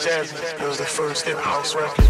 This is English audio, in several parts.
Jazzy. It was the first hip house record.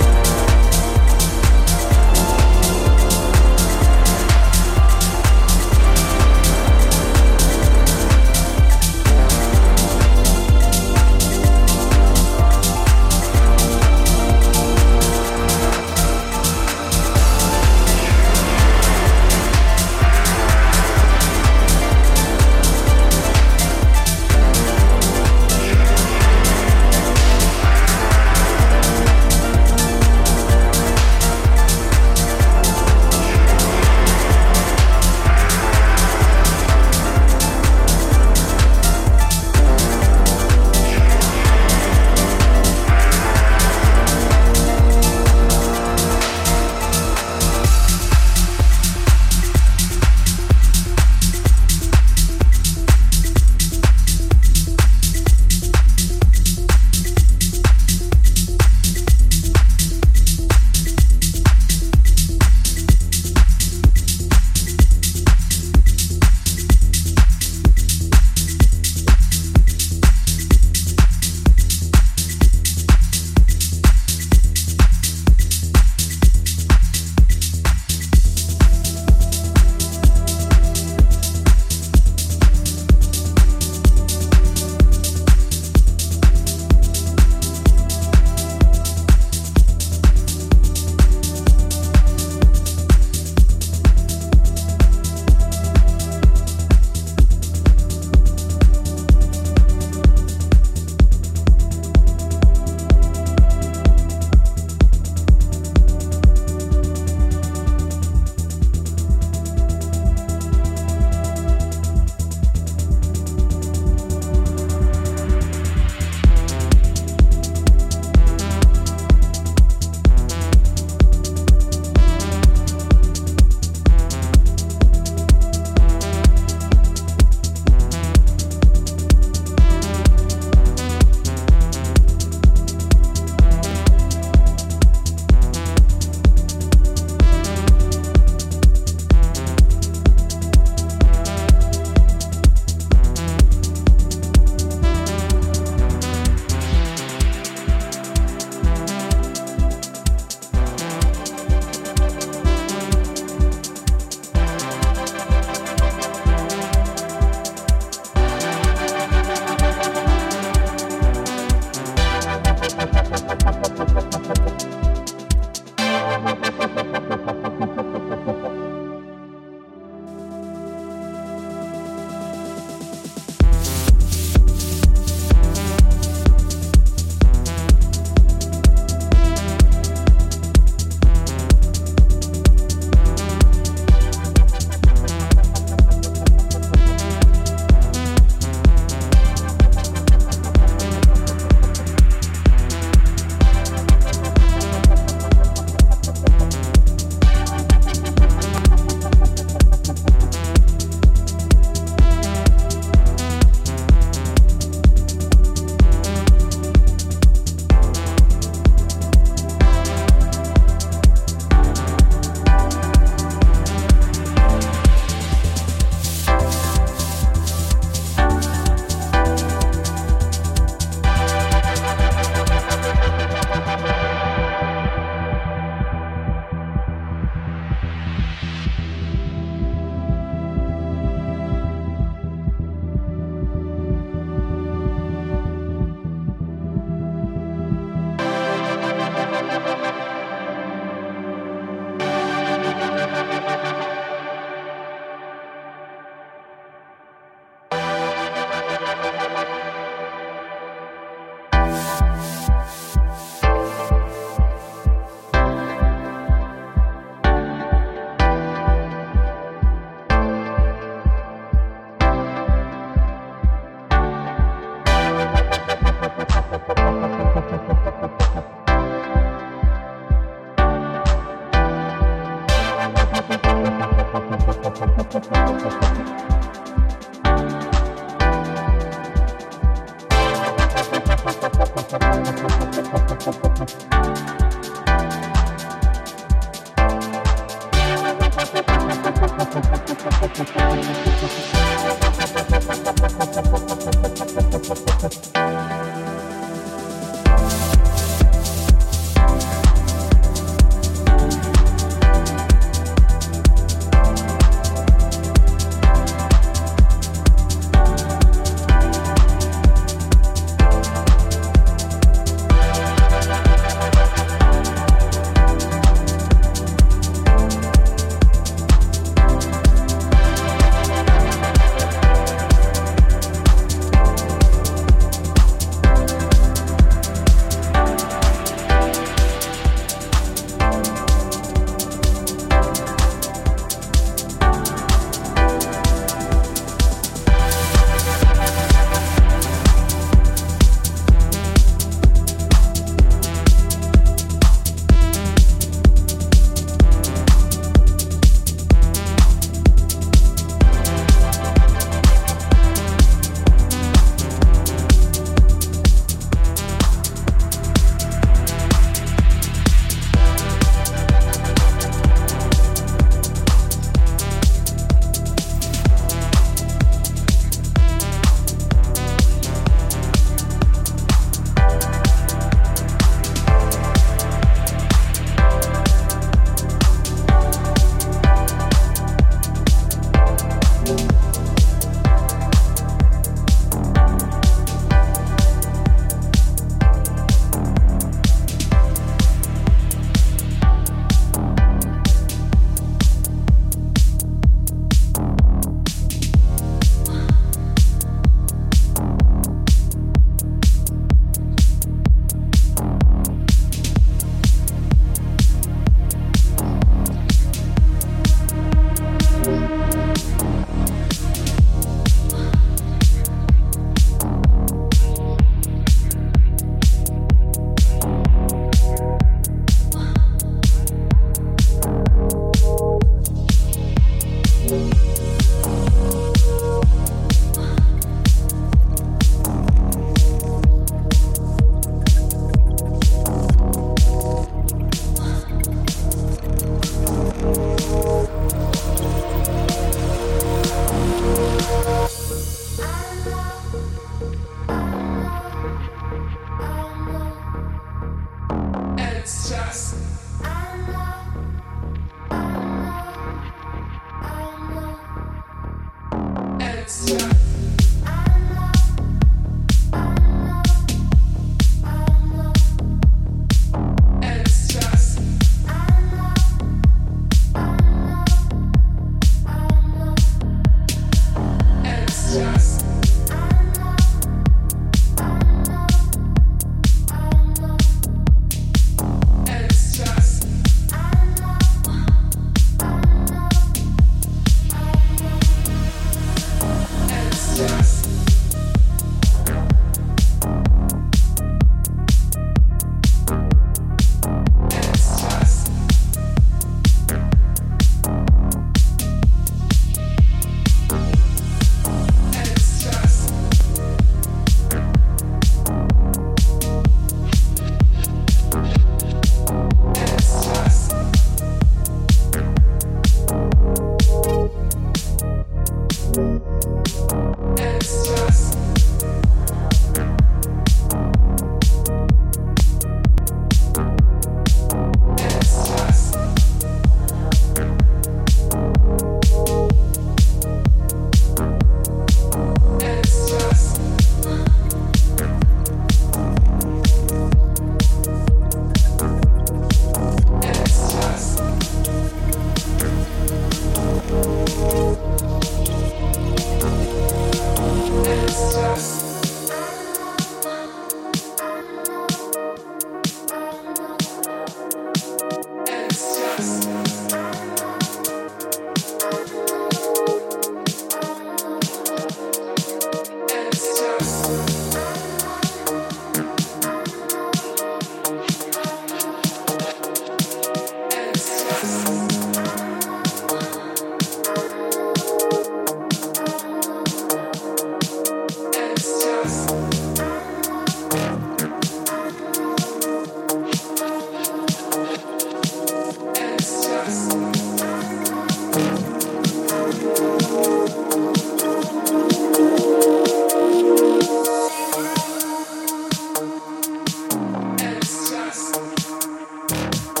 you